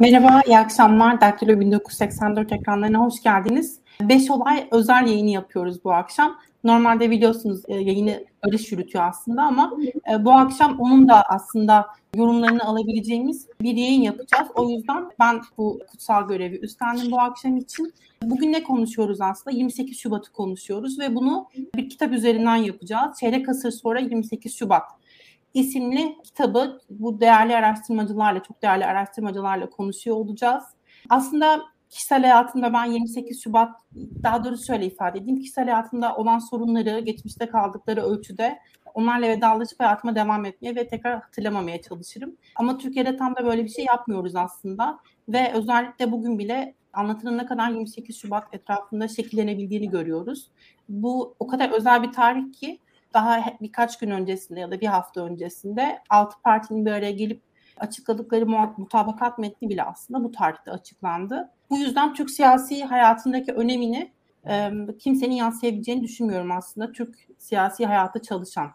Merhaba, iyi akşamlar. Daktilo 1984 ekranlarına hoş geldiniz. 5 olay özel yayını yapıyoruz bu akşam. Normalde biliyorsunuz e, yayını Barış yürütüyor aslında ama e, bu akşam onun da aslında yorumlarını alabileceğimiz bir yayın yapacağız. O yüzden ben bu kutsal görevi üstlendim bu akşam için. Bugün ne konuşuyoruz aslında? 28 Şubat'ı konuşuyoruz ve bunu bir kitap üzerinden yapacağız. Çeyrek asır sonra 28 Şubat isimli kitabı bu değerli araştırmacılarla, çok değerli araştırmacılarla konuşuyor olacağız. Aslında kişisel hayatımda ben 28 Şubat, daha doğrusu şöyle ifade edeyim, kişisel hayatımda olan sorunları, geçmişte kaldıkları ölçüde onlarla vedalaşıp hayatıma devam etmeye ve tekrar hatırlamamaya çalışırım. Ama Türkiye'de tam da böyle bir şey yapmıyoruz aslında. Ve özellikle bugün bile anlatının ne kadar 28 Şubat etrafında şekillenebildiğini görüyoruz. Bu o kadar özel bir tarih ki daha birkaç gün öncesinde ya da bir hafta öncesinde altı partinin bir araya gelip açıkladıkları mutabakat metni bile aslında bu tarihte açıklandı. Bu yüzden Türk siyasi hayatındaki önemini kimsenin yansıyabileceğini düşünmüyorum aslında Türk siyasi hayatı çalışan.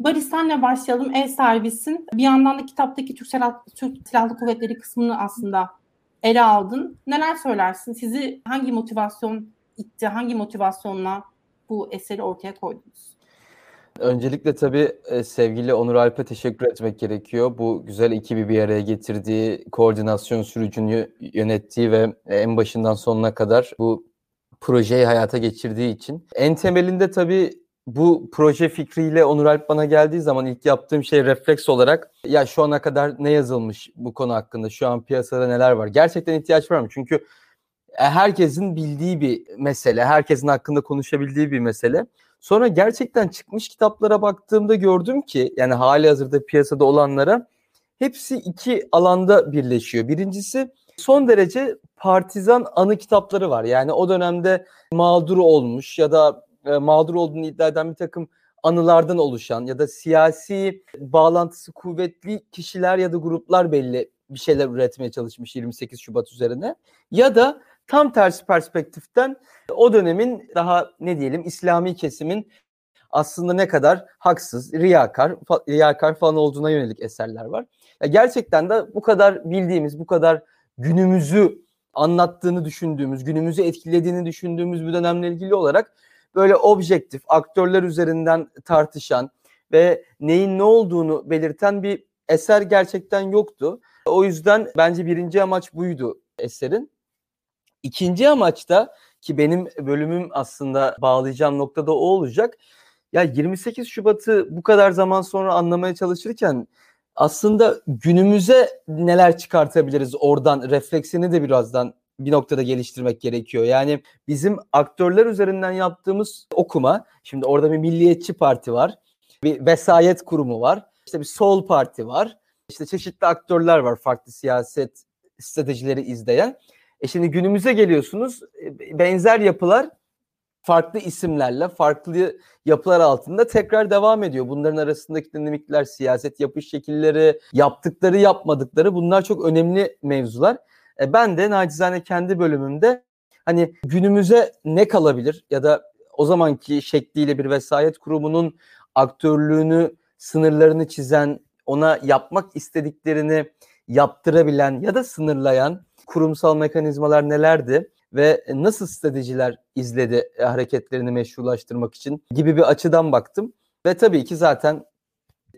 Barış senle başlayalım. Ev sahibisin. Bir yandan da kitaptaki Türk, Silahlı, Türk Silahlı Kuvvetleri kısmını aslında ele aldın. Neler söylersin? Sizi hangi motivasyon itti? Hangi motivasyonla bu eseri ortaya koydunuz? Öncelikle tabii e, sevgili Onur Alp'e teşekkür etmek gerekiyor. Bu güzel ekibi bir araya getirdiği, koordinasyon sürecini yönettiği ve en başından sonuna kadar bu projeyi hayata geçirdiği için. En temelinde tabii bu proje fikriyle Onur Alp bana geldiği zaman ilk yaptığım şey refleks olarak ya şu ana kadar ne yazılmış bu konu hakkında, şu an piyasada neler var? Gerçekten ihtiyaç var mı? Çünkü e, herkesin bildiği bir mesele, herkesin hakkında konuşabildiği bir mesele. Sonra gerçekten çıkmış kitaplara baktığımda gördüm ki yani hali hazırda piyasada olanlara hepsi iki alanda birleşiyor. Birincisi son derece partizan anı kitapları var. Yani o dönemde mağdur olmuş ya da e, mağdur olduğunu iddia eden bir takım anılardan oluşan ya da siyasi bağlantısı kuvvetli kişiler ya da gruplar belli bir şeyler üretmeye çalışmış 28 Şubat üzerine. Ya da tam tersi perspektiften o dönemin daha ne diyelim İslami kesimin aslında ne kadar haksız, riyakar, riyakar falan olduğuna yönelik eserler var. Ya gerçekten de bu kadar bildiğimiz, bu kadar günümüzü anlattığını düşündüğümüz, günümüzü etkilediğini düşündüğümüz bir dönemle ilgili olarak böyle objektif, aktörler üzerinden tartışan ve neyin ne olduğunu belirten bir eser gerçekten yoktu. O yüzden bence birinci amaç buydu eserin. İkinci amaç da ki benim bölümüm aslında bağlayacağım noktada o olacak. Ya 28 Şubat'ı bu kadar zaman sonra anlamaya çalışırken aslında günümüze neler çıkartabiliriz oradan refleksini de birazdan bir noktada geliştirmek gerekiyor. Yani bizim aktörler üzerinden yaptığımız okuma, şimdi orada bir milliyetçi parti var, bir vesayet kurumu var, işte bir sol parti var, işte çeşitli aktörler var farklı siyaset stratejileri izleyen. E şimdi günümüze geliyorsunuz e, benzer yapılar farklı isimlerle, farklı yapılar altında tekrar devam ediyor. Bunların arasındaki dinamikler, siyaset yapış şekilleri, yaptıkları, yapmadıkları bunlar çok önemli mevzular. E ben de nacizane kendi bölümümde hani günümüze ne kalabilir ya da o zamanki şekliyle bir vesayet kurumunun aktörlüğünü, sınırlarını çizen, ona yapmak istediklerini yaptırabilen ya da sınırlayan kurumsal mekanizmalar nelerdi ve nasıl stratejiler izledi hareketlerini meşrulaştırmak için gibi bir açıdan baktım. Ve tabii ki zaten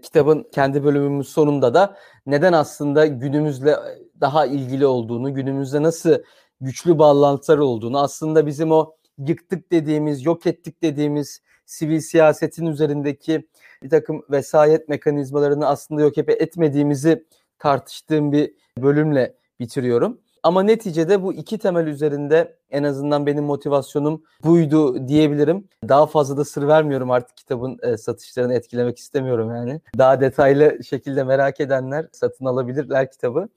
kitabın kendi bölümümüz sonunda da neden aslında günümüzle daha ilgili olduğunu, günümüzde nasıl güçlü bağlantılar olduğunu, aslında bizim o yıktık dediğimiz, yok ettik dediğimiz sivil siyasetin üzerindeki bir takım vesayet mekanizmalarını aslında yok etmediğimizi tartıştığım bir bölümle bitiriyorum. Ama neticede bu iki temel üzerinde en azından benim motivasyonum buydu diyebilirim. Daha fazla da sır vermiyorum artık kitabın e, satışlarını etkilemek istemiyorum yani. Daha detaylı şekilde merak edenler satın alabilirler kitabı.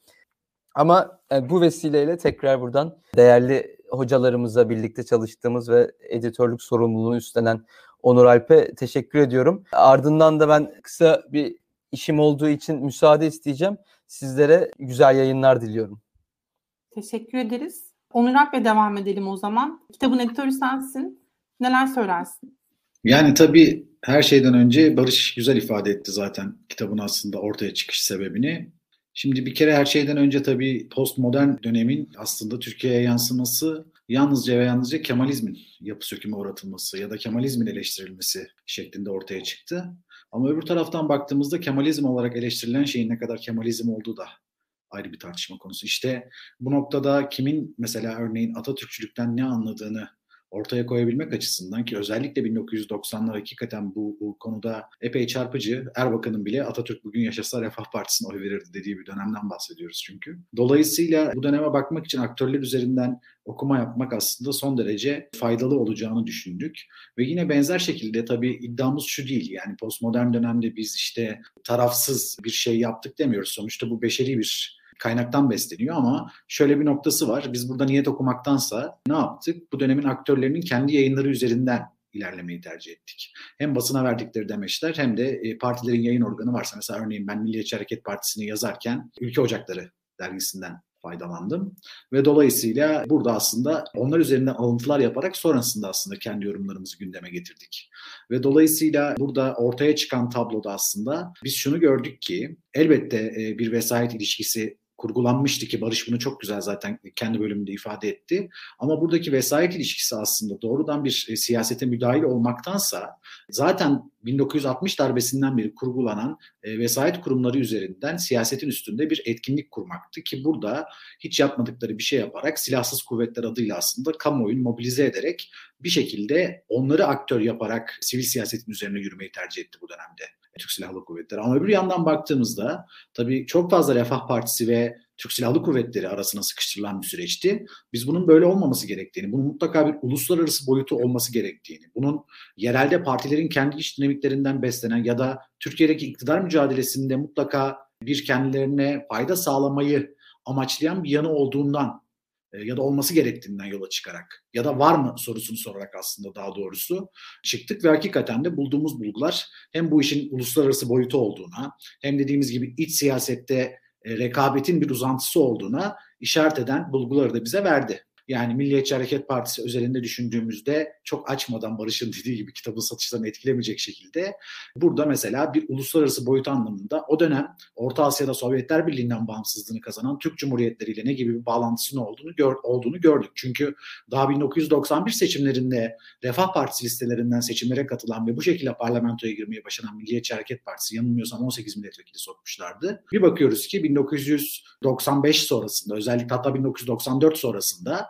Ama e, bu vesileyle tekrar buradan değerli hocalarımızla birlikte çalıştığımız ve editörlük sorumluluğunu üstlenen Onur Alp'e teşekkür ediyorum. Ardından da ben kısa bir işim olduğu için müsaade isteyeceğim. Sizlere güzel yayınlar diliyorum. Teşekkür ederiz. Onur Alp'le devam edelim o zaman. Kitabın editörü sensin. Neler söylersin? Yani tabii her şeyden önce Barış güzel ifade etti zaten kitabın aslında ortaya çıkış sebebini. Şimdi bir kere her şeyden önce tabii postmodern dönemin aslında Türkiye'ye yansıması yalnızca ve yalnızca Kemalizmin yapı söküme uğratılması ya da Kemalizmin eleştirilmesi şeklinde ortaya çıktı. Ama öbür taraftan baktığımızda Kemalizm olarak eleştirilen şeyin ne kadar Kemalizm olduğu da ayrı bir tartışma konusu. İşte bu noktada kimin mesela örneğin Atatürkçülükten ne anladığını ortaya koyabilmek açısından ki özellikle 1990'lar hakikaten bu, bu konuda epey çarpıcı. Erbakan'ın bile Atatürk bugün yaşasa Refah Partisi'ne oy verirdi dediği bir dönemden bahsediyoruz çünkü. Dolayısıyla bu döneme bakmak için aktörler üzerinden okuma yapmak aslında son derece faydalı olacağını düşündük. Ve yine benzer şekilde tabii iddiamız şu değil. Yani postmodern dönemde biz işte tarafsız bir şey yaptık demiyoruz. Sonuçta bu beşeri bir kaynaktan besleniyor ama şöyle bir noktası var. Biz burada niyet okumaktansa ne yaptık? Bu dönemin aktörlerinin kendi yayınları üzerinden ilerlemeyi tercih ettik. Hem basına verdikleri demeçler hem de e, partilerin yayın organı varsa mesela örneğin ben Milliyetçi Hareket Partisi'ni yazarken Ülke Ocakları dergisinden faydalandım. Ve dolayısıyla burada aslında onlar üzerinden alıntılar yaparak sonrasında aslında kendi yorumlarımızı gündeme getirdik. Ve dolayısıyla burada ortaya çıkan tabloda aslında biz şunu gördük ki elbette e, bir vesayet ilişkisi kurgulanmıştı ki Barış bunu çok güzel zaten kendi bölümünde ifade etti. Ama buradaki vesayet ilişkisi aslında doğrudan bir e, siyasete müdahil olmaktansa zaten 1960 darbesinden beri kurgulanan e, vesayet kurumları üzerinden siyasetin üstünde bir etkinlik kurmaktı ki burada hiç yapmadıkları bir şey yaparak silahsız kuvvetler adıyla aslında kamuoyunu mobilize ederek bir şekilde onları aktör yaparak sivil siyasetin üzerine yürümeyi tercih etti bu dönemde. Türk Silahlı Kuvvetleri. Ama öbür yandan baktığımızda tabii çok fazla Refah Partisi ve Türk Silahlı Kuvvetleri arasına sıkıştırılan bir süreçti. Biz bunun böyle olmaması gerektiğini, bunun mutlaka bir uluslararası boyutu olması gerektiğini, bunun yerelde partilerin kendi iç dinamiklerinden beslenen ya da Türkiye'deki iktidar mücadelesinde mutlaka bir kendilerine fayda sağlamayı amaçlayan bir yanı olduğundan e, ya da olması gerektiğinden yola çıkarak ya da var mı sorusunu sorarak aslında daha doğrusu çıktık ve hakikaten de bulduğumuz bulgular hem bu işin uluslararası boyutu olduğuna hem dediğimiz gibi iç siyasette rekabetin bir uzantısı olduğuna işaret eden bulguları da bize verdi. Yani Milliyetçi Hareket Partisi özelinde düşündüğümüzde çok açmadan Barış'ın dediği gibi kitabın satışlarını etkilemeyecek şekilde burada mesela bir uluslararası boyut anlamında o dönem Orta Asya'da Sovyetler Birliği'nden bağımsızlığını kazanan Türk Cumhuriyetleriyle ne gibi bir bağlantısının olduğunu, gör, olduğunu gördük. Çünkü daha 1991 seçimlerinde Refah Partisi listelerinden seçimlere katılan ve bu şekilde parlamentoya girmeye başlanan Milliyetçi Hareket Partisi yanılmıyorsam 18 milletvekili sokmuşlardı. Bir bakıyoruz ki 1995 sonrasında özellikle hatta 1994 sonrasında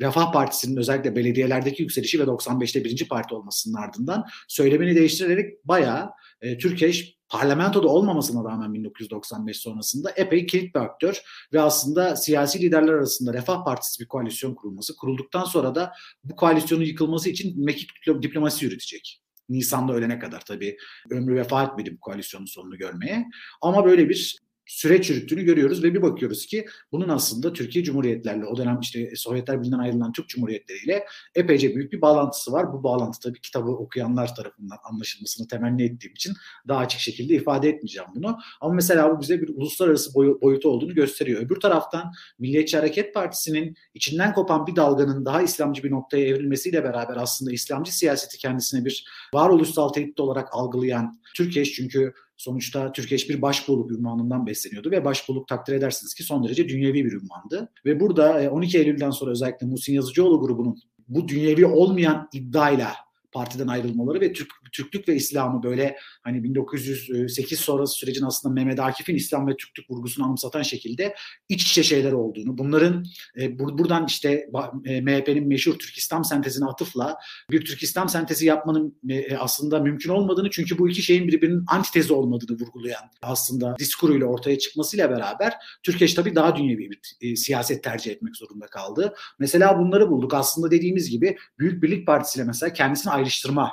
Refah Partisi'nin özellikle belediyelerdeki yükselişi ve 95'te birinci parti olmasının ardından söylemini değiştirerek bayağı e, Türkeş parlamentoda olmamasına rağmen 1995 sonrasında epey kilit bir aktör ve aslında siyasi liderler arasında Refah Partisi bir koalisyon kurulması. Kurulduktan sonra da bu koalisyonun yıkılması için mekik diplomasi yürütecek. Nisan'da ölene kadar tabii ömrü vefa etmedi bu koalisyonun sonunu görmeye. Ama böyle bir süreç yürüttüğünü görüyoruz ve bir bakıyoruz ki bunun aslında Türkiye Cumhuriyetlerle o dönem işte Sovyetler Birliği'nden ayrılan Türk Cumhuriyetleriyle epeyce büyük bir bağlantısı var. Bu bağlantı tabii kitabı okuyanlar tarafından anlaşılmasını temenni ettiğim için daha açık şekilde ifade etmeyeceğim bunu. Ama mesela bu bize bir uluslararası boy- boyutu olduğunu gösteriyor. Öbür taraftan Milliyetçi Hareket Partisi'nin içinden kopan bir dalganın daha İslamcı bir noktaya evrilmesiyle beraber aslında İslamcı siyaseti kendisine bir varoluşsal tehdit olarak algılayan Türkiye çünkü Sonuçta Türkeş bir başbuğluk ünvanından besleniyordu ve başbuğluk takdir edersiniz ki son derece dünyevi bir ünvandı. Ve burada 12 e, Eylül'den sonra özellikle Muhsin Yazıcıoğlu grubunun bu dünyevi olmayan iddiayla partiden ayrılmaları ve Türk, Türklük ve İslam'ı böyle hani 1908 sonrası sürecin aslında Mehmet Akif'in İslam ve Türklük vurgusunu anımsatan şekilde iç içe şeyler olduğunu, bunların e, bur, buradan işte e, MHP'nin meşhur Türk İslam sentezine atıfla bir Türk İslam sentezi yapmanın e, aslında mümkün olmadığını çünkü bu iki şeyin birbirinin antitezi olmadığını vurgulayan aslında diskuruyla ortaya çıkmasıyla beraber Türkeş tabii daha dünyevi bir e, siyaset tercih etmek zorunda kaldı. Mesela bunları bulduk. Aslında dediğimiz gibi Büyük Birlik Partisi ile mesela kendisini ayrıştırma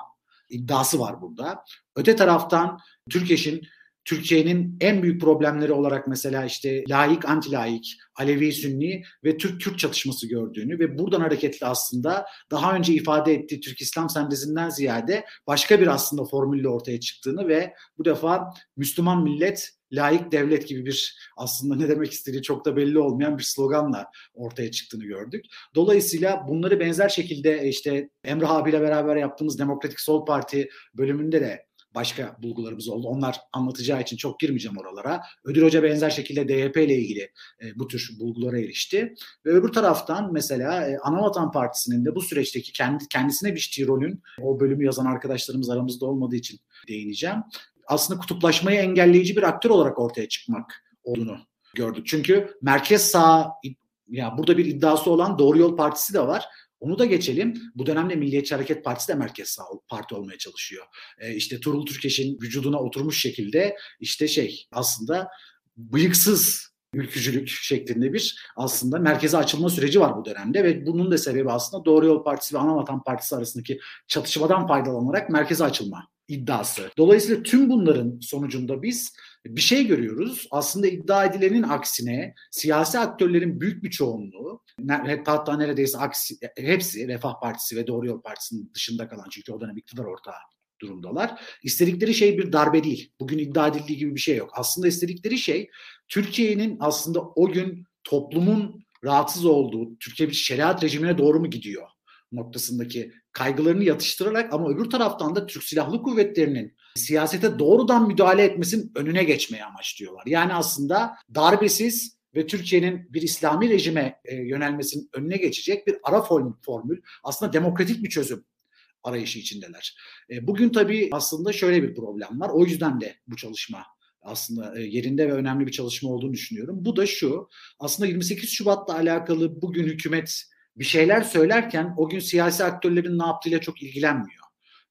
iddiası var burada. Öte taraftan Türkeş'in Türkiye'nin en büyük problemleri olarak mesela işte laik, anti laik, Alevi, Sünni ve Türk-Kürt çatışması gördüğünü ve buradan hareketli aslında daha önce ifade ettiği Türk İslam sentezinden ziyade başka bir aslında formülle ortaya çıktığını ve bu defa Müslüman millet laik devlet gibi bir aslında ne demek istediği çok da belli olmayan bir sloganla ortaya çıktığını gördük. Dolayısıyla bunları benzer şekilde işte Emrah abiyle beraber yaptığımız Demokratik Sol Parti bölümünde de başka bulgularımız oldu. Onlar anlatacağı için çok girmeyeceğim oralara. Ödül Hoca benzer şekilde DYP ile ilgili e, bu tür bulgulara erişti. Ve öbür taraftan mesela e, Anavatan Partisi'nin de bu süreçteki kendi kendisine biçtiği rolün o bölümü yazan arkadaşlarımız aramızda olmadığı için değineceğim. Aslında kutuplaşmayı engelleyici bir aktör olarak ortaya çıkmak olduğunu gördük. Çünkü merkez sağ ya burada bir iddiası olan Doğru Yol Partisi de var. Onu da geçelim. Bu dönemde Milliyetçi Hareket Partisi de merkez sağ parti olmaya çalışıyor. E, işte Turul Türkeş'in vücuduna oturmuş şekilde işte şey aslında bıyıksız ülkücülük şeklinde bir aslında merkeze açılma süreci var bu dönemde ve bunun da sebebi aslında Doğru Yol Partisi ve Anavatan Partisi arasındaki çatışmadan faydalanarak merkeze açılma iddiası. Dolayısıyla tüm bunların sonucunda biz bir şey görüyoruz. Aslında iddia edilenin aksine siyasi aktörlerin büyük bir çoğunluğu hatta neredeyse aksi, hepsi Refah Partisi ve Doğru Yol Partisi'nin dışında kalan çünkü o dönem iktidar ortağı durumdalar. İstedikleri şey bir darbe değil. Bugün iddia edildiği gibi bir şey yok. Aslında istedikleri şey Türkiye'nin aslında o gün toplumun rahatsız olduğu, Türkiye bir şeriat rejimine doğru mu gidiyor noktasındaki kaygılarını yatıştırarak ama öbür taraftan da Türk Silahlı Kuvvetleri'nin siyasete doğrudan müdahale etmesinin önüne geçmeyi amaçlıyorlar. Yani aslında darbesiz ve Türkiye'nin bir İslami rejime e, yönelmesinin önüne geçecek bir ara formül, aslında demokratik bir çözüm arayışı içindeler. E, bugün tabii aslında şöyle bir problem var. O yüzden de bu çalışma aslında e, yerinde ve önemli bir çalışma olduğunu düşünüyorum. Bu da şu, aslında 28 Şubat'la alakalı bugün hükümet bir şeyler söylerken o gün siyasi aktörlerin ne yaptığıyla çok ilgilenmiyor.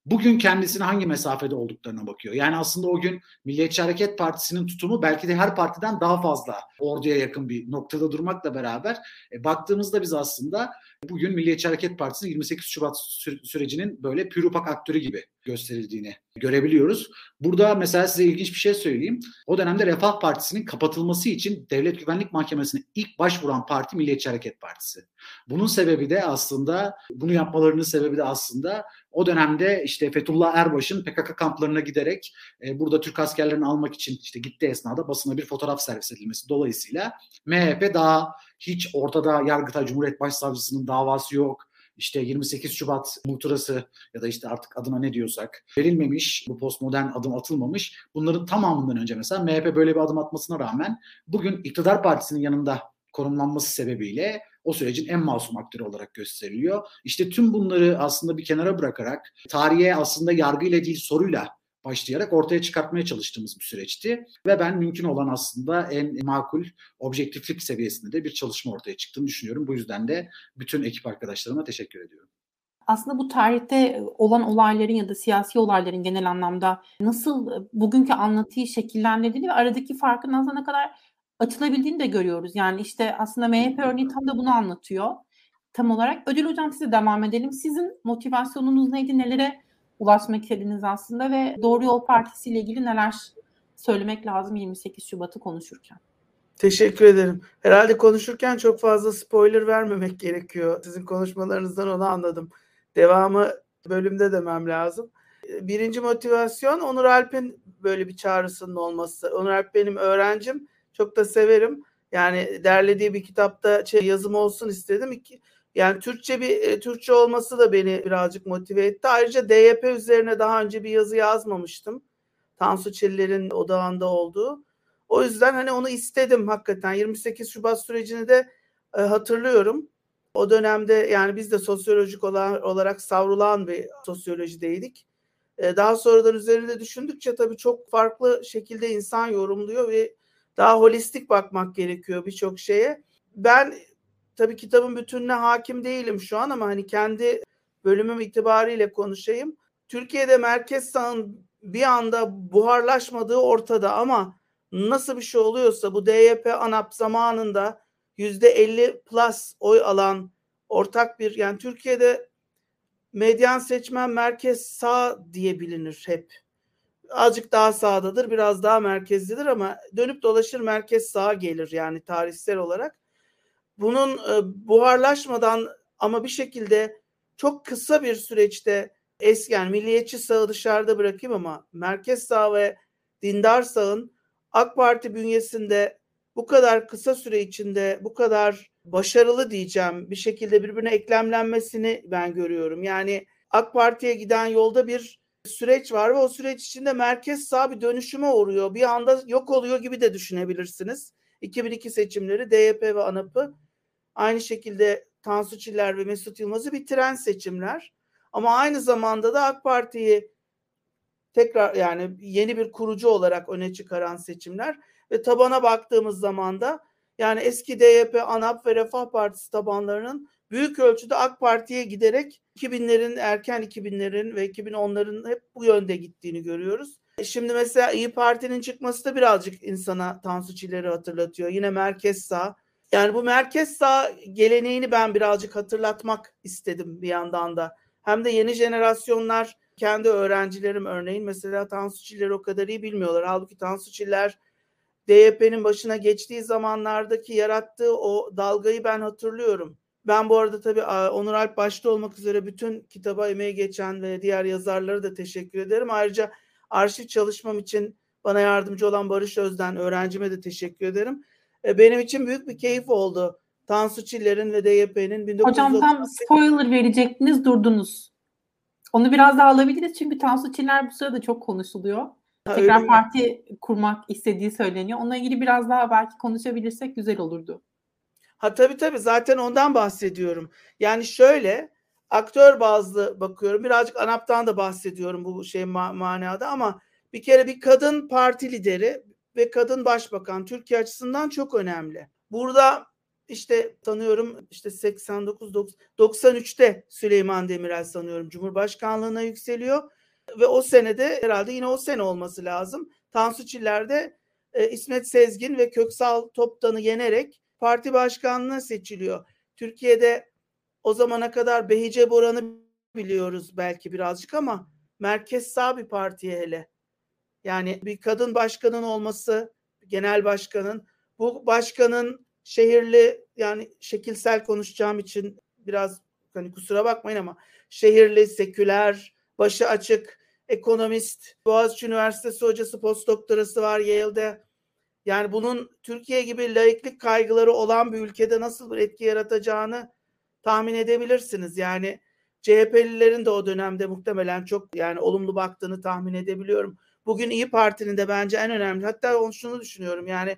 Bugün kendisine hangi mesafede olduklarına bakıyor. Yani aslında o gün Milliyetçi Hareket Partisi'nin tutumu belki de her partiden daha fazla orduya yakın bir noktada durmakla beraber e, baktığımızda biz aslında bugün Milliyetçi Hareket Partisi'nin 28 Şubat sürecinin böyle pürüpak aktörü gibi gösterildiğini görebiliyoruz. Burada mesela size ilginç bir şey söyleyeyim. O dönemde Refah Partisi'nin kapatılması için Devlet Güvenlik Mahkemesi'ne ilk başvuran parti Milliyetçi Hareket Partisi. Bunun sebebi de aslında bunu yapmalarının sebebi de aslında o dönemde işte Fethullah Erbaş'ın PKK kamplarına giderek e, burada Türk askerlerini almak için işte gitti esnada basına bir fotoğraf servis edilmesi dolayısıyla MHP daha hiç ortada Yargıtay Cumhuriyet Başsavcısının davası yok işte 28 Şubat muhtırası ya da işte artık adına ne diyorsak verilmemiş, bu postmodern adım atılmamış. Bunların tamamından önce mesela MHP böyle bir adım atmasına rağmen bugün iktidar partisinin yanında konumlanması sebebiyle o sürecin en masum aktörü olarak gösteriliyor. İşte tüm bunları aslında bir kenara bırakarak tarihe aslında yargıyla değil soruyla başlayarak ortaya çıkartmaya çalıştığımız bir süreçti. Ve ben mümkün olan aslında en makul objektiflik seviyesinde de bir çalışma ortaya çıktığını düşünüyorum. Bu yüzden de bütün ekip arkadaşlarıma teşekkür ediyorum. Aslında bu tarihte olan olayların ya da siyasi olayların genel anlamda nasıl bugünkü anlatıyı şekillendirdiğini ve aradaki farkın aslında ne kadar açılabildiğini de görüyoruz. Yani işte aslında MHP örneği tam da bunu anlatıyor. Tam olarak. Ödül Hocam size devam edelim. Sizin motivasyonunuz neydi? Nelere ulaşmak istediğiniz aslında ve Doğru Yol Partisi ile ilgili neler söylemek lazım 28 Şubat'ı konuşurken? Teşekkür ederim. Herhalde konuşurken çok fazla spoiler vermemek gerekiyor. Sizin konuşmalarınızdan onu anladım. Devamı bölümde demem lazım. Birinci motivasyon Onur Alp'in böyle bir çağrısının olması. Onur Alp benim öğrencim. Çok da severim. Yani derlediği bir kitapta şey, yazım olsun istedim. Yani Türkçe bir e, Türkçe olması da beni birazcık motive etti. Ayrıca DYP üzerine daha önce bir yazı yazmamıştım. Tansu Çiller'in odağında olduğu. O yüzden hani onu istedim hakikaten. 28 Şubat sürecini de e, hatırlıyorum. O dönemde yani biz de sosyolojik olarak savrulan bir sosyolojideydik. E, daha sonradan üzerinde düşündükçe tabii çok farklı şekilde insan yorumluyor ve daha holistik bakmak gerekiyor birçok şeye. Ben tabii kitabın bütününe hakim değilim şu an ama hani kendi bölümüm itibariyle konuşayım. Türkiye'de merkez sağın bir anda buharlaşmadığı ortada ama nasıl bir şey oluyorsa bu DYP ANAP zamanında yüzde 50 plus oy alan ortak bir yani Türkiye'de medyan seçmen merkez sağ diye bilinir hep. Azıcık daha sağdadır, biraz daha merkezlidir ama dönüp dolaşır merkez sağa gelir yani tarihsel olarak bunun e, buharlaşmadan ama bir şekilde çok kısa bir süreçte es yani milliyetçi sağı dışarıda bırakayım ama merkez sağ ve dindar sağın AK Parti bünyesinde bu kadar kısa süre içinde bu kadar başarılı diyeceğim bir şekilde birbirine eklemlenmesini ben görüyorum. Yani AK Parti'ye giden yolda bir süreç var ve o süreç içinde merkez sağ bir dönüşüme uğruyor. Bir anda yok oluyor gibi de düşünebilirsiniz. 2002 seçimleri DYP ve ANAP'ı aynı şekilde Tansu Çiller ve Mesut Yılmaz'ı bitiren seçimler. Ama aynı zamanda da AK Parti'yi tekrar yani yeni bir kurucu olarak öne çıkaran seçimler ve tabana baktığımız zaman da yani eski DYP, ANAP ve Refah Partisi tabanlarının büyük ölçüde AK Parti'ye giderek 2000'lerin erken 2000'lerin ve 2010'ların hep bu yönde gittiğini görüyoruz. Şimdi mesela İyi Parti'nin çıkması da birazcık insana Tansu Çiller'i hatırlatıyor. Yine merkez sağ. Yani bu merkez sağ geleneğini ben birazcık hatırlatmak istedim bir yandan da. Hem de yeni jenerasyonlar kendi öğrencilerim örneğin mesela Tansu Çiller'i o kadar iyi bilmiyorlar. Halbuki Tansu Çiller DYP'nin başına geçtiği zamanlardaki yarattığı o dalgayı ben hatırlıyorum. Ben bu arada tabii Onur Alp başta olmak üzere bütün kitaba emeği geçen ve diğer yazarlara da teşekkür ederim. Ayrıca arşiv çalışmam için bana yardımcı olan Barış Özden öğrencime de teşekkür ederim. E, benim için büyük bir keyif oldu. Tansu Çiller'in ve DYP'nin 1998... Hocam tam spoiler verecektiniz durdunuz. Onu biraz daha alabiliriz çünkü Tansu Çiller bu sırada çok konuşuluyor. Ha, Tekrar parti kurmak istediği söyleniyor. Onunla ilgili biraz daha belki konuşabilirsek güzel olurdu. Ha tabii tabii zaten ondan bahsediyorum. Yani şöyle aktör bazlı bakıyorum. Birazcık ANAP'tan da bahsediyorum bu şey ma- manada ama bir kere bir kadın parti lideri ve kadın başbakan Türkiye açısından çok önemli. Burada işte tanıyorum işte 89 93'te Süleyman Demirel sanıyorum Cumhurbaşkanlığına yükseliyor ve o senede herhalde yine o sene olması lazım. Tansu Çiller'de e, İsmet Sezgin ve Köksal Toptan'ı yenerek parti başkanlığına seçiliyor. Türkiye'de o zamana kadar Behice Boran'ı biliyoruz belki birazcık ama merkez sağ bir partiye hele. Yani bir kadın başkanın olması, genel başkanın, bu başkanın şehirli yani şekilsel konuşacağım için biraz hani kusura bakmayın ama şehirli, seküler, başı açık, ekonomist, Boğaziçi Üniversitesi hocası, post doktorası var Yale'de. Yani bunun Türkiye gibi laiklik kaygıları olan bir ülkede nasıl bir etki yaratacağını tahmin edebilirsiniz. Yani CHP'lilerin de o dönemde muhtemelen çok yani olumlu baktığını tahmin edebiliyorum. Bugün İyi Parti'nin de bence en önemli hatta onu şunu düşünüyorum yani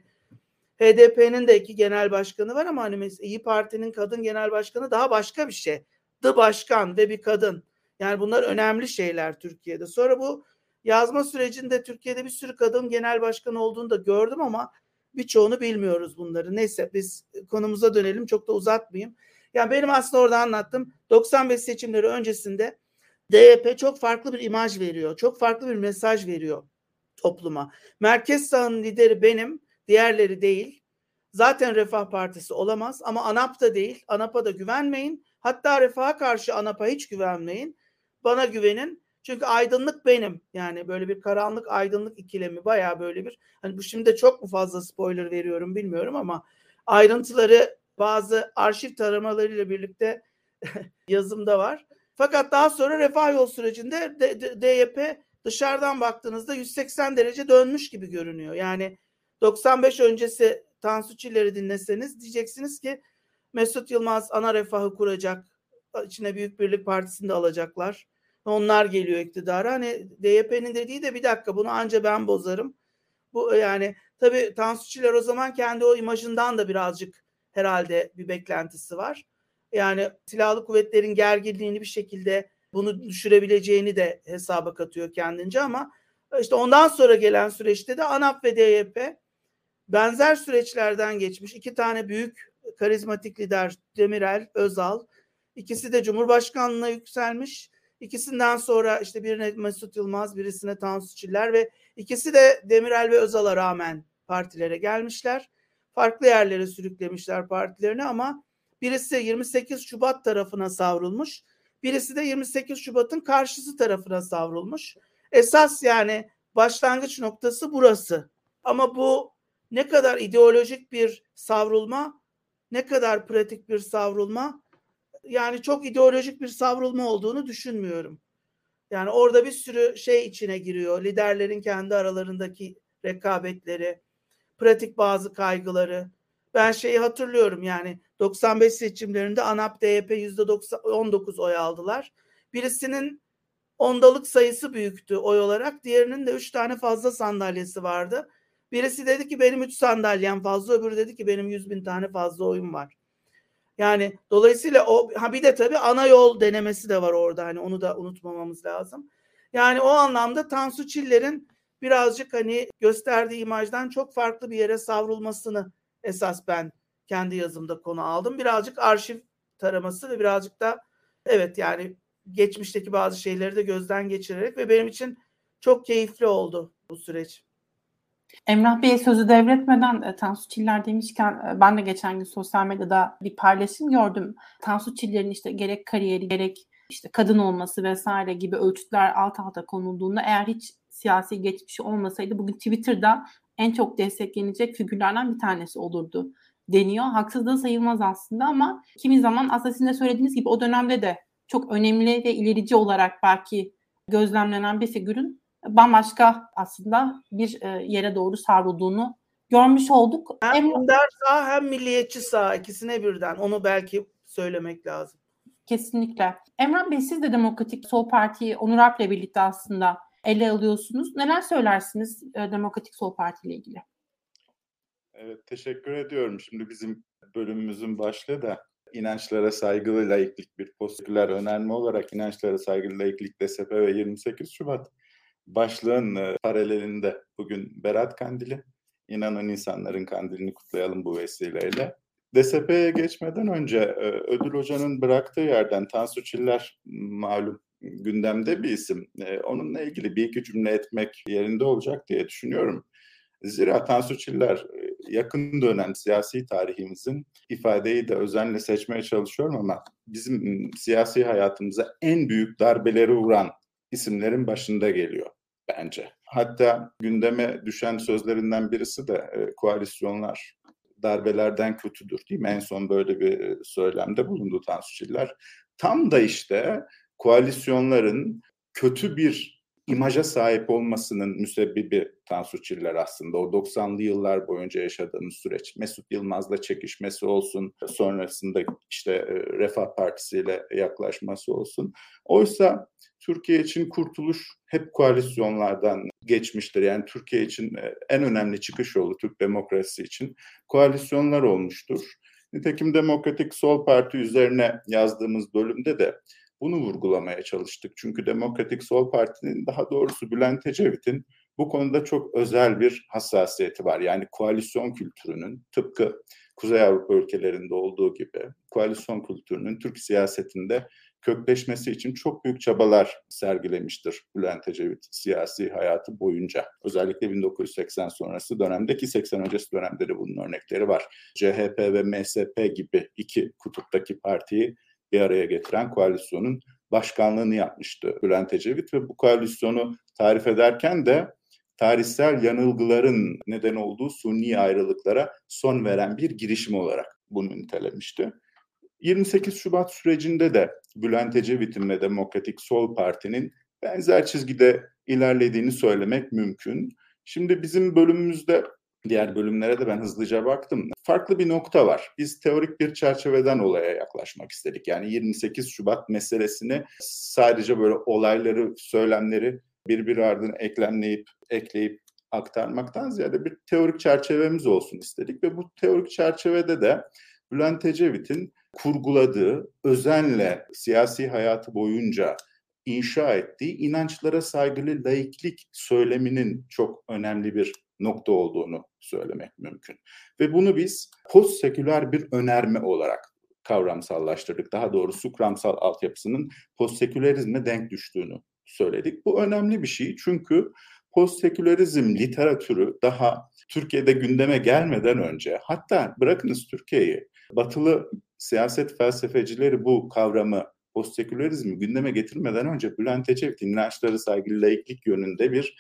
HDP'nin de iki genel başkanı var ama hani İyi Parti'nin kadın genel başkanı daha başka bir şey. The başkan ve bir kadın. Yani bunlar önemli şeyler Türkiye'de. Sonra bu yazma sürecinde Türkiye'de bir sürü kadın genel başkan olduğunu da gördüm ama birçoğunu bilmiyoruz bunları. Neyse biz konumuza dönelim çok da uzatmayayım. Yani benim aslında orada anlattım 95 seçimleri öncesinde DYP çok farklı bir imaj veriyor. Çok farklı bir mesaj veriyor topluma. Merkez sağın lideri benim, diğerleri değil. Zaten Refah Partisi olamaz ama ANAP da değil. ANAP'a da güvenmeyin. Hatta Refah'a karşı ANAP'a hiç güvenmeyin. Bana güvenin. Çünkü aydınlık benim. Yani böyle bir karanlık aydınlık ikilemi baya böyle bir. Hani bu şimdi de çok mu fazla spoiler veriyorum bilmiyorum ama ayrıntıları bazı arşiv taramalarıyla birlikte yazımda var. Fakat daha sonra refah yol sürecinde DYP dışarıdan baktığınızda 180 derece dönmüş gibi görünüyor. Yani 95 öncesi Tansu Çiller'i dinleseniz diyeceksiniz ki Mesut Yılmaz ana refahı kuracak. İçine Büyük Birlik Partisi'ni de alacaklar. Onlar geliyor iktidara. Hani DYP'nin dediği de bir dakika bunu anca ben bozarım. Bu yani tabii Tansu Çiller o zaman kendi o imajından da birazcık herhalde bir beklentisi var. Yani silahlı kuvvetlerin gerginliğini bir şekilde bunu düşürebileceğini de hesaba katıyor kendince ama işte ondan sonra gelen süreçte de ANAP ve DYP benzer süreçlerden geçmiş. iki tane büyük karizmatik lider Demirel, Özal. ikisi de Cumhurbaşkanlığına yükselmiş. İkisinden sonra işte birine Mesut Yılmaz, birisine Tansu Çiller ve ikisi de Demirel ve Özal'a rağmen partilere gelmişler. Farklı yerlere sürüklemişler partilerini ama birisi 28 Şubat tarafına savrulmuş. Birisi de 28 Şubat'ın karşısı tarafına savrulmuş. Esas yani başlangıç noktası burası. Ama bu ne kadar ideolojik bir savrulma, ne kadar pratik bir savrulma yani çok ideolojik bir savrulma olduğunu düşünmüyorum. Yani orada bir sürü şey içine giriyor. Liderlerin kendi aralarındaki rekabetleri, pratik bazı kaygıları. Ben şeyi hatırlıyorum yani 95 seçimlerinde ANAP DYP %19 oy aldılar. Birisinin ondalık sayısı büyüktü oy olarak. Diğerinin de üç tane fazla sandalyesi vardı. Birisi dedi ki benim üç sandalyem fazla, öbürü dedi ki benim yüz bin tane fazla oyun var. Yani dolayısıyla o ha bir de tabii ana yol denemesi de var orada hani onu da unutmamamız lazım. Yani o anlamda Tansu Çiller'in birazcık hani gösterdiği imajdan çok farklı bir yere savrulmasını esas ben kendi yazımda konu aldım. Birazcık arşiv taraması ve birazcık da evet yani geçmişteki bazı şeyleri de gözden geçirerek ve benim için çok keyifli oldu bu süreç. Emrah Bey'e sözü devretmeden e, Tansu Çiller demişken e, ben de geçen gün sosyal medyada bir paylaşım gördüm. Tansu Çiller'in işte gerek kariyeri gerek işte kadın olması vesaire gibi ölçütler alt alta konulduğunda eğer hiç siyasi geçmişi olmasaydı bugün Twitter'da en çok desteklenecek figürlerden bir tanesi olurdu deniyor. Haksızlığı sayılmaz aslında ama kimi zaman aslında sizin de söylediğiniz gibi o dönemde de çok önemli ve ilerici olarak belki gözlemlenen bir figürün bambaşka aslında bir e, yere doğru savrulduğunu görmüş olduk. Hem dindar sağ hem milliyetçi sağ ikisine birden onu belki söylemek lazım. Kesinlikle. Emrah Bey siz de Demokratik Sol Parti'yi Onur Alp'le birlikte aslında ele alıyorsunuz. Neler söylersiniz e, Demokratik Sol Parti ile ilgili? Evet teşekkür ediyorum. Şimdi bizim bölümümüzün başlığı da inançlara saygılı laiklik bir postüler önerme olarak inançlara saygılı laiklik DSP ve 28 Şubat başlığın e, paralelinde bugün Berat Kandili. İnanan insanların kandilini kutlayalım bu vesileyle. DSP'ye geçmeden önce e, Ödül Hoca'nın bıraktığı yerden Tansu Çiller malum gündemde bir isim. E, onunla ilgili bir iki cümle etmek yerinde olacak diye düşünüyorum. Zira Tansu Çiller yakın dönem siyasi tarihimizin ifadeyi de özenle seçmeye çalışıyorum ama bizim siyasi hayatımıza en büyük darbeleri vuran isimlerin başında geliyor bence. Hatta gündeme düşen sözlerinden birisi de e, koalisyonlar darbelerden kötüdür değil mi? En son böyle bir e, söylemde bulundu Tansu Çiller. Tam da işte koalisyonların kötü bir imaja sahip olmasının müsebbibi Tansu Çiller aslında. O 90'lı yıllar boyunca yaşadığımız süreç. Mesut Yılmaz'la çekişmesi olsun, sonrasında işte e, Refah Partisi ile yaklaşması olsun. Oysa Türkiye için kurtuluş hep koalisyonlardan geçmiştir. Yani Türkiye için e, en önemli çıkış yolu Türk demokrasisi için koalisyonlar olmuştur. Nitekim Demokratik Sol Parti üzerine yazdığımız bölümde de bunu vurgulamaya çalıştık. Çünkü Demokratik Sol Parti'nin daha doğrusu Bülent Ecevit'in bu konuda çok özel bir hassasiyeti var. Yani koalisyon kültürünün tıpkı Kuzey Avrupa ülkelerinde olduğu gibi koalisyon kültürünün Türk siyasetinde kökleşmesi için çok büyük çabalar sergilemiştir Bülent Ecevit siyasi hayatı boyunca. Özellikle 1980 sonrası dönemdeki 80 öncesi dönemde de bunun örnekleri var. CHP ve MSP gibi iki kutuptaki partiyi bir araya getiren koalisyonun başkanlığını yapmıştı Bülent Ecevit ve bu koalisyonu tarif ederken de tarihsel yanılgıların neden olduğu suni ayrılıklara son veren bir girişim olarak bunu nitelemişti. 28 Şubat sürecinde de Bülent Ecevit'in ve Demokratik Sol Parti'nin benzer çizgide ilerlediğini söylemek mümkün. Şimdi bizim bölümümüzde diğer bölümlere de ben hızlıca baktım. Farklı bir nokta var. Biz teorik bir çerçeveden olaya yaklaşmak istedik. Yani 28 Şubat meselesini sadece böyle olayları, söylemleri birbiri ardına eklemleyip, ekleyip aktarmaktan ziyade bir teorik çerçevemiz olsun istedik ve bu teorik çerçevede de Bülent Ecevit'in kurguladığı, özenle siyasi hayatı boyunca inşa ettiği inançlara saygılı laiklik söyleminin çok önemli bir nokta olduğunu söylemek mümkün. Ve bunu biz post seküler bir önerme olarak kavramsallaştırdık. Daha doğrusu kuramsal altyapısının postsekülerizme denk düştüğünü söyledik. Bu önemli bir şey çünkü postsekülerizm literatürü daha Türkiye'de gündeme gelmeden önce hatta bırakınız Türkiye'yi batılı siyaset felsefecileri bu kavramı postsekülerizmi gündeme getirmeden önce Bülent Ecevit inançları saygılı laiklik yönünde bir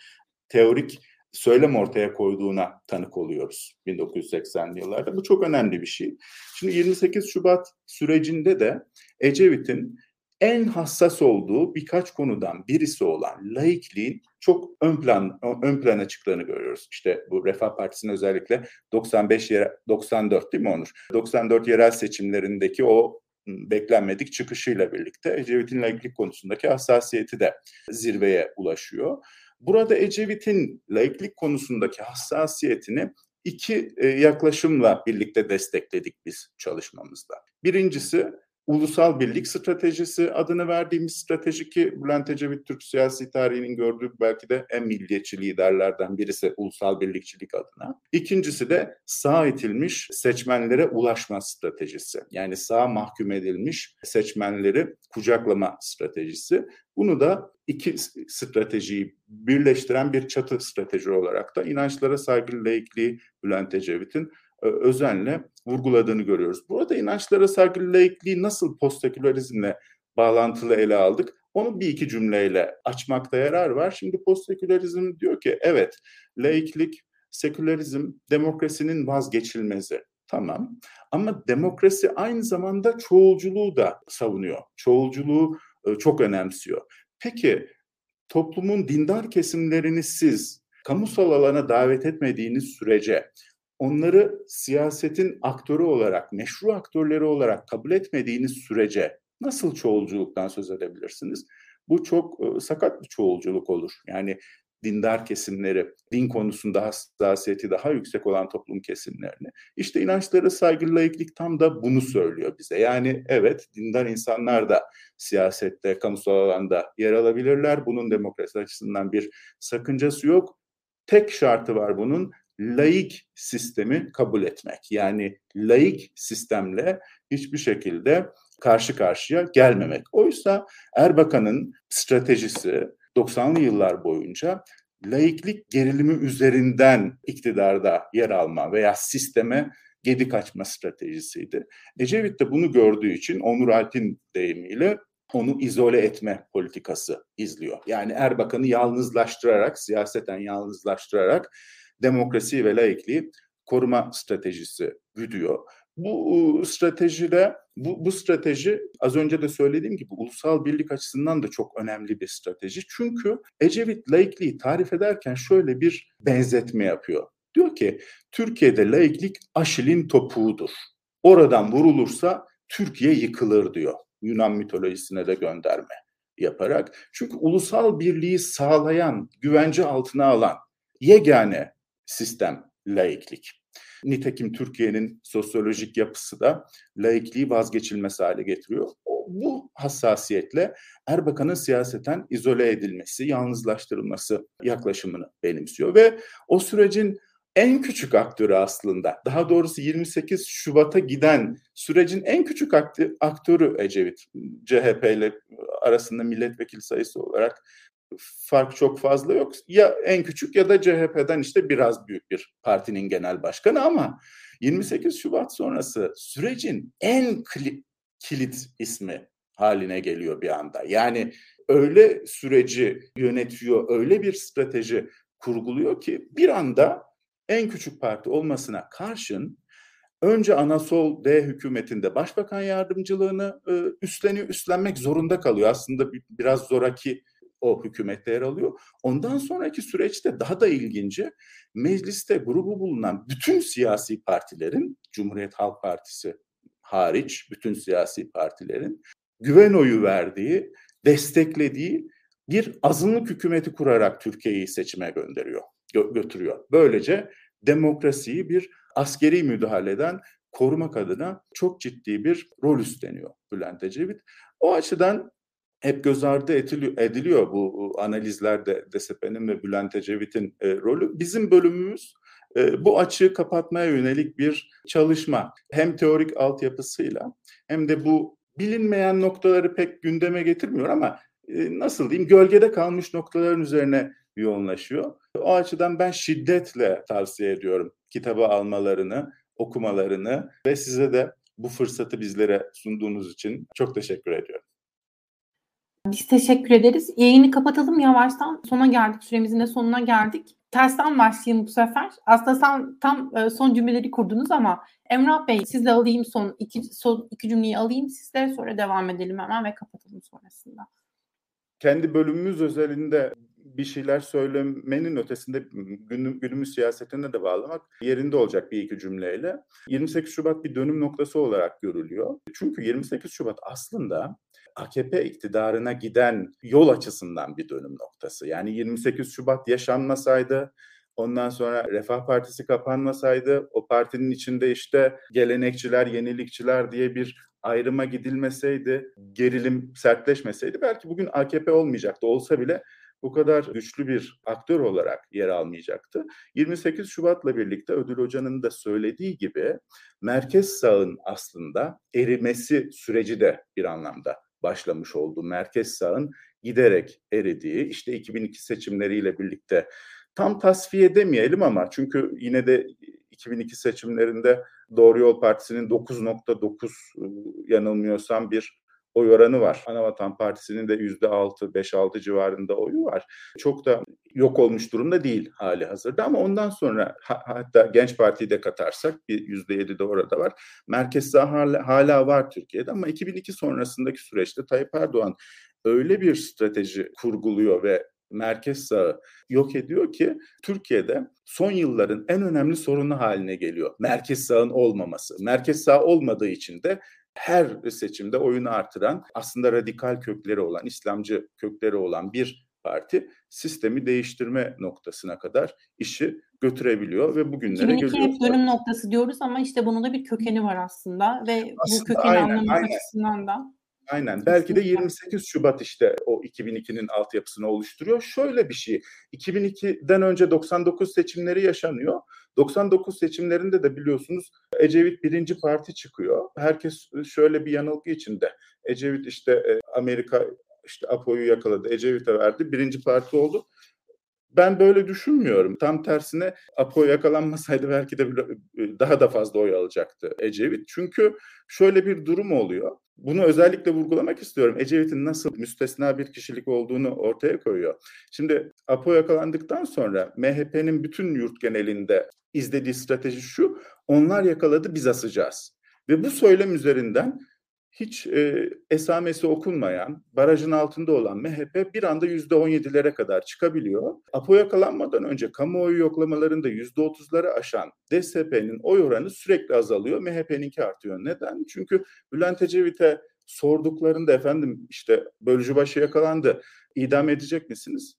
teorik söylem ortaya koyduğuna tanık oluyoruz 1980'li yıllarda. Bu çok önemli bir şey. Şimdi 28 Şubat sürecinde de Ecevit'in en hassas olduğu birkaç konudan birisi olan laikliğin çok ön plan ön plana çıktığını görüyoruz. İşte bu Refah Partisi'nin özellikle 95 yere 94 değil mi Onur? 94 yerel seçimlerindeki o beklenmedik çıkışıyla birlikte Ecevit'in laiklik konusundaki hassasiyeti de zirveye ulaşıyor. Burada Ecevit'in laiklik konusundaki hassasiyetini iki e, yaklaşımla birlikte destekledik biz çalışmamızda. Birincisi ulusal birlik stratejisi adını verdiğimiz strateji ki Bülent Ecevit Türk siyasi tarihinin gördüğü belki de en milliyetçi liderlerden birisi ulusal birlikçilik adına. İkincisi de sağ itilmiş seçmenlere ulaşma stratejisi. Yani sağ mahkum edilmiş seçmenleri kucaklama stratejisi. Bunu da iki stratejiyi birleştiren bir çatı strateji olarak da inançlara saygılı laikliği Bülent Ecevit'in e, özenle vurguladığını görüyoruz. Burada inançlara saygılı laikliği nasıl postsekülerizmle bağlantılı ele aldık? Onu bir iki cümleyle açmakta yarar var. Şimdi postsekülerizm diyor ki evet laiklik, sekülerizm demokrasinin vazgeçilmezi. Tamam ama demokrasi aynı zamanda çoğulculuğu da savunuyor. Çoğulculuğu e, çok önemsiyor. Peki toplumun dindar kesimlerini siz kamusal alana davet etmediğiniz sürece onları siyasetin aktörü olarak, meşru aktörleri olarak kabul etmediğiniz sürece nasıl çoğulculuktan söz edebilirsiniz? Bu çok e, sakat bir çoğulculuk olur. Yani dindar kesimleri, din konusunda hassasiyeti daha yüksek olan toplum kesimlerini. İşte inançlara saygılı laiklik tam da bunu söylüyor bize. Yani evet dindar insanlar da siyasette, kamusal alanda yer alabilirler. Bunun demokrasi açısından bir sakıncası yok. Tek şartı var bunun laik sistemi kabul etmek. Yani laik sistemle hiçbir şekilde karşı karşıya gelmemek. Oysa Erbakan'ın stratejisi 90'lı yıllar boyunca laiklik gerilimi üzerinden iktidarda yer alma veya sisteme gedik açma stratejisiydi. Ecevit de bunu gördüğü için Onur Alp'in deyimiyle onu izole etme politikası izliyor. Yani Erbakan'ı yalnızlaştırarak, siyaseten yalnızlaştırarak demokrasi ve laikliği koruma stratejisi güdüyor. Bu stratejide bu, bu strateji az önce de söylediğim gibi ulusal birlik açısından da çok önemli bir strateji. Çünkü Ecevit laikliği tarif ederken şöyle bir benzetme yapıyor. Diyor ki Türkiye'de laiklik Aşil'in topuğudur. Oradan vurulursa Türkiye yıkılır diyor. Yunan mitolojisine de gönderme yaparak. Çünkü ulusal birliği sağlayan, güvence altına alan yegane sistem laiklik. Nitekim Türkiye'nin sosyolojik yapısı da laikliği vazgeçilmez hale getiriyor. Bu hassasiyetle Erbakan'ın siyaseten izole edilmesi, yalnızlaştırılması yaklaşımını benimsiyor ve o sürecin en küçük aktörü aslında. Daha doğrusu 28 Şubat'a giden sürecin en küçük aktörü Ecevit. CHP ile arasında milletvekili sayısı olarak fark çok fazla yok. Ya en küçük ya da CHP'den işte biraz büyük bir partinin genel başkanı ama 28 Şubat sonrası sürecin en kilit ismi haline geliyor bir anda. Yani öyle süreci yönetiyor, öyle bir strateji kurguluyor ki bir anda en küçük parti olmasına karşın önce Anasol D hükümetinde başbakan yardımcılığını e, üstleniyor, üstlenmek zorunda kalıyor. Aslında biraz zoraki o hükümette yer alıyor. Ondan sonraki süreçte daha da ilginci mecliste grubu bulunan bütün siyasi partilerin Cumhuriyet Halk Partisi hariç bütün siyasi partilerin güven oyu verdiği, desteklediği bir azınlık hükümeti kurarak Türkiye'yi seçime gönderiyor, gö- götürüyor. Böylece demokrasiyi bir askeri müdahaleden korumak adına çok ciddi bir rol üstleniyor Bülent Ecevit. O açıdan hep göz ardı ediliyor, bu analizlerde DSP'nin ve Bülent Ecevit'in e, rolü. Bizim bölümümüz e, bu açığı kapatmaya yönelik bir çalışma. Hem teorik altyapısıyla hem de bu bilinmeyen noktaları pek gündeme getirmiyor ama e, nasıl diyeyim gölgede kalmış noktaların üzerine yoğunlaşıyor. O açıdan ben şiddetle tavsiye ediyorum kitabı almalarını, okumalarını ve size de bu fırsatı bizlere sunduğunuz için çok teşekkür ediyorum. Biz teşekkür ederiz. Yayını kapatalım yavaştan. Sona geldik. Süremizin de sonuna geldik. Tersten başlayayım bu sefer. Aslında sen tam e, son cümleleri kurdunuz ama Emrah Bey sizle alayım son iki, son iki cümleyi alayım sizle sonra devam edelim hemen ve kapatalım sonrasında. Kendi bölümümüz özelinde bir şeyler söylemenin ötesinde günüm, günümüz siyasetine de bağlamak yerinde olacak bir iki cümleyle. 28 Şubat bir dönüm noktası olarak görülüyor. Çünkü 28 Şubat aslında AKP iktidarına giden yol açısından bir dönüm noktası. Yani 28 Şubat yaşanmasaydı, Ondan sonra Refah Partisi kapanmasaydı o partinin içinde işte gelenekçiler, yenilikçiler diye bir ayrıma gidilmeseydi, gerilim sertleşmeseydi belki bugün AKP olmayacaktı. Olsa bile bu kadar güçlü bir aktör olarak yer almayacaktı. 28 Şubat'la birlikte Ödül Hoca'nın da söylediği gibi merkez sağın aslında erimesi süreci de bir anlamda başlamış oldu. Merkez sağın giderek eridiği, işte 2002 seçimleriyle birlikte tam tasfiye demeyelim ama çünkü yine de 2002 seçimlerinde Doğru Yol Partisi'nin 9.9 ıı, yanılmıyorsam bir oy oranı var. Anavatan Partisi'nin de yüzde altı, beş altı civarında oyu var. Çok da yok olmuş durumda değil hali hazırda ama ondan sonra hatta Genç Parti'yi de katarsak bir yüzde yedi de orada var. Merkez sağ hala, hala var Türkiye'de ama 2002 sonrasındaki süreçte Tayyip Erdoğan öyle bir strateji kurguluyor ve merkez sağı yok ediyor ki Türkiye'de son yılların en önemli sorunu haline geliyor. Merkez sağın olmaması. Merkez sağ olmadığı için de her seçimde oyunu artıran aslında radikal kökleri olan, İslamcı kökleri olan bir parti sistemi değiştirme noktasına kadar işi götürebiliyor ve bugünlere 2002 geliyor. hep dönüm noktası diyoruz ama işte bunun da bir kökeni var aslında ve aslında bu kökeni aynen, anlamak aynen. açısından da Aynen. Belki de 28 Şubat işte o 2002'nin altyapısını oluşturuyor. Şöyle bir şey. 2002'den önce 99 seçimleri yaşanıyor. 99 seçimlerinde de biliyorsunuz Ecevit birinci parti çıkıyor. Herkes şöyle bir yanılgı içinde. Ecevit işte e, Amerika işte Apo'yu yakaladı. Ecevit'e verdi. Birinci parti oldu. Ben böyle düşünmüyorum. Tam tersine Apo yakalanmasaydı belki de e, daha da fazla oy alacaktı Ecevit. Çünkü şöyle bir durum oluyor. Bunu özellikle vurgulamak istiyorum. Ecevit'in nasıl müstesna bir kişilik olduğunu ortaya koyuyor. Şimdi Apo yakalandıktan sonra MHP'nin bütün yurt genelinde izlediği strateji şu. Onlar yakaladı biz asacağız. Ve bu söylem üzerinden hiç e, esamesi okunmayan, barajın altında olan MHP bir anda yüzde on yedilere kadar çıkabiliyor. APO yakalanmadan önce kamuoyu yoklamalarında yüzde otuzları aşan DSP'nin oy oranı sürekli azalıyor. MHP'ninki artıyor. Neden? Çünkü Bülent Ecevit'e sorduklarında efendim işte bölücübaşı yakalandı, idam edecek misiniz?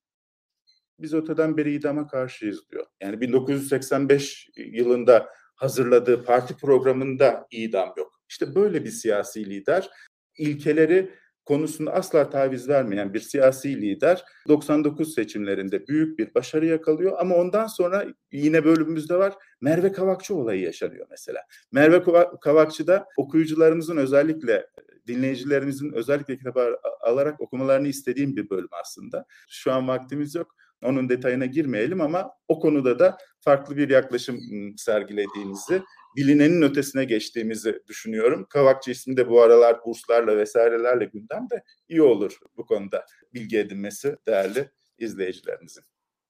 Biz öteden beri idama karşıyız diyor. Yani 1985 yılında hazırladığı parti programında idam yok. İşte böyle bir siyasi lider ilkeleri konusunda asla taviz vermeyen bir siyasi lider 99 seçimlerinde büyük bir başarı yakalıyor ama ondan sonra yine bölümümüzde var Merve Kavakçı olayı yaşanıyor mesela. Merve Kavakçı da okuyucularımızın özellikle dinleyicilerimizin özellikle kitabı alarak okumalarını istediğim bir bölüm aslında. Şu an vaktimiz yok. Onun detayına girmeyelim ama o konuda da farklı bir yaklaşım sergilediğinizi bilinenin ötesine geçtiğimizi düşünüyorum. Kavakçı ismi de bu aralar burslarla vesairelerle gündemde iyi olur bu konuda bilgi edinmesi değerli izleyicilerimizin.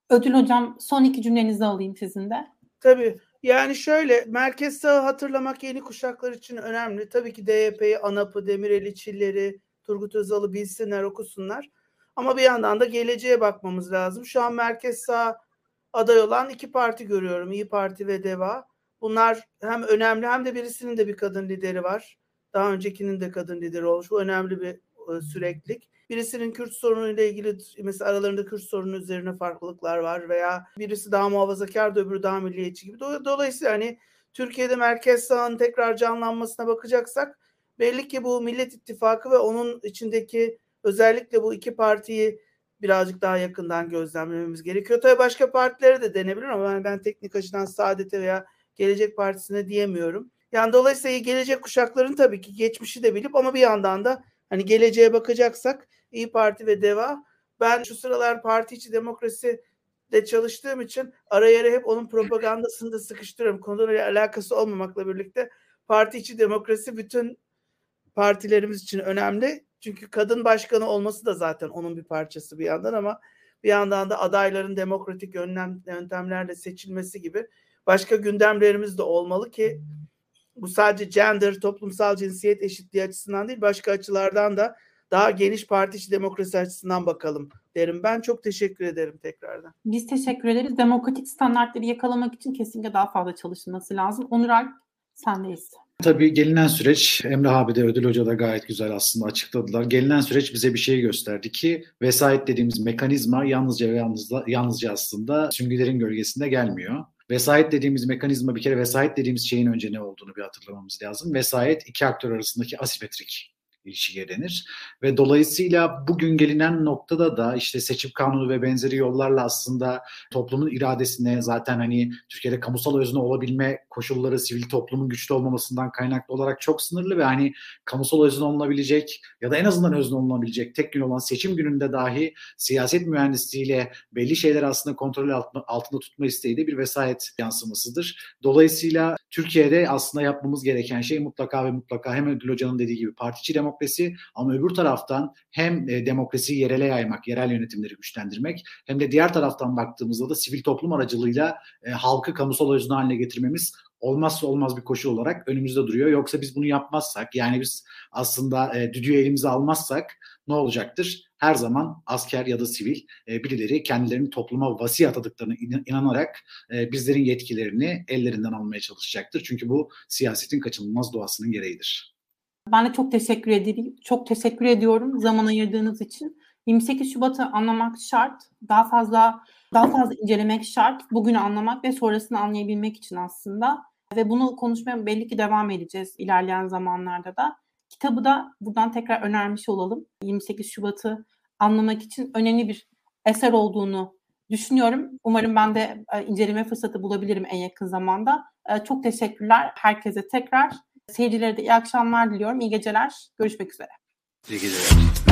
Ödül Hocam son iki cümlenizi alayım sizin de. Tabii. Yani şöyle merkez sağı hatırlamak yeni kuşaklar için önemli. Tabii ki DYP'yi, ANAP'ı, Demirel'i, Çiller'i, Turgut Özal'ı bilsinler, okusunlar. Ama bir yandan da geleceğe bakmamız lazım. Şu an merkez sağ aday olan iki parti görüyorum. İyi Parti ve DEVA. Bunlar hem önemli hem de birisinin de bir kadın lideri var. Daha öncekinin de kadın lideri olmuş. Bu önemli bir e, süreklilik. Birisinin Kürt sorunuyla ilgili mesela aralarında Kürt sorunu üzerine farklılıklar var veya birisi daha muhafazakar da öbürü daha milliyetçi gibi. Dolayısıyla hani Türkiye'de merkez sağın tekrar canlanmasına bakacaksak belli ki bu Millet İttifakı ve onun içindeki özellikle bu iki partiyi birazcık daha yakından gözlemlememiz gerekiyor. Tabii başka partilere de denebilir ama ben, ben teknik açıdan Saadet'e veya Gelecek Partisi'ne diyemiyorum. Yani dolayısıyla gelecek kuşakların tabii ki geçmişi de bilip ama bir yandan da hani geleceğe bakacaksak İyi Parti ve DEVA ben şu sıralar parti içi demokrasi de çalıştığım için ara yere hep onun propagandasını da sıkıştırıyorum. Konuyla alakası olmamakla birlikte parti içi demokrasi bütün partilerimiz için önemli. Çünkü kadın başkanı olması da zaten onun bir parçası bir yandan ama bir yandan da adayların demokratik yöntemlerle seçilmesi gibi başka gündemlerimiz de olmalı ki bu sadece gender, toplumsal cinsiyet eşitliği açısından değil başka açılardan da daha geniş parti içi demokrasi açısından bakalım derim. Ben çok teşekkür ederim tekrardan. Biz teşekkür ederiz. Demokratik standartları yakalamak için kesinlikle daha fazla çalışılması lazım. Onur Alp sendeyiz. Tabii gelinen süreç Emre abi de Ödül Hoca da gayet güzel aslında açıkladılar. Gelinen süreç bize bir şey gösterdi ki vesayet dediğimiz mekanizma yalnızca ve yalnızca, yalnızca aslında süngülerin gölgesinde gelmiyor. Vesayet dediğimiz mekanizma bir kere vesayet dediğimiz şeyin önce ne olduğunu bir hatırlamamız lazım. Vesayet iki aktör arasındaki asimetrik ilişkiye denir. Ve dolayısıyla bugün gelinen noktada da işte seçim kanunu ve benzeri yollarla aslında toplumun iradesine zaten hani Türkiye'de kamusal özne olabilme koşulları sivil toplumun güçlü olmamasından kaynaklı olarak çok sınırlı ve hani kamusal özne olunabilecek ya da en azından özne olunabilecek tek gün olan seçim gününde dahi siyaset mühendisliğiyle belli şeyler aslında kontrol altında tutma isteği de bir vesayet yansımasıdır. Dolayısıyla Türkiye'de aslında yapmamız gereken şey mutlaka ve mutlaka hem Ödül Hoca'nın dediği gibi partiçi demokrasi ama öbür taraftan hem e, demokrasiyi yerele yaymak, yerel yönetimleri güçlendirmek hem de diğer taraftan baktığımızda da sivil toplum aracılığıyla e, halkı kamusal özne haline getirmemiz olmazsa olmaz bir koşul olarak önümüzde duruyor. Yoksa biz bunu yapmazsak yani biz aslında e, düdüğü elimize almazsak ne olacaktır? Her zaman asker ya da sivil e, birileri kendilerini topluma vasi atadıklarına inanarak e, bizlerin yetkilerini ellerinden almaya çalışacaktır. Çünkü bu siyasetin kaçınılmaz doğasının gereğidir. Ben de çok teşekkür ederim. Çok teşekkür ediyorum zaman ayırdığınız için. 28 Şubat'ı anlamak şart. Daha fazla daha fazla incelemek şart. Bugünü anlamak ve sonrasını anlayabilmek için aslında. Ve bunu konuşmaya belli ki devam edeceğiz ilerleyen zamanlarda da. Kitabı da buradan tekrar önermiş olalım. 28 Şubat'ı anlamak için önemli bir eser olduğunu düşünüyorum. Umarım ben de e, inceleme fırsatı bulabilirim en yakın zamanda. E, çok teşekkürler herkese tekrar. Seyircilere de iyi akşamlar diliyorum. İyi geceler. Görüşmek üzere. İyi geceler.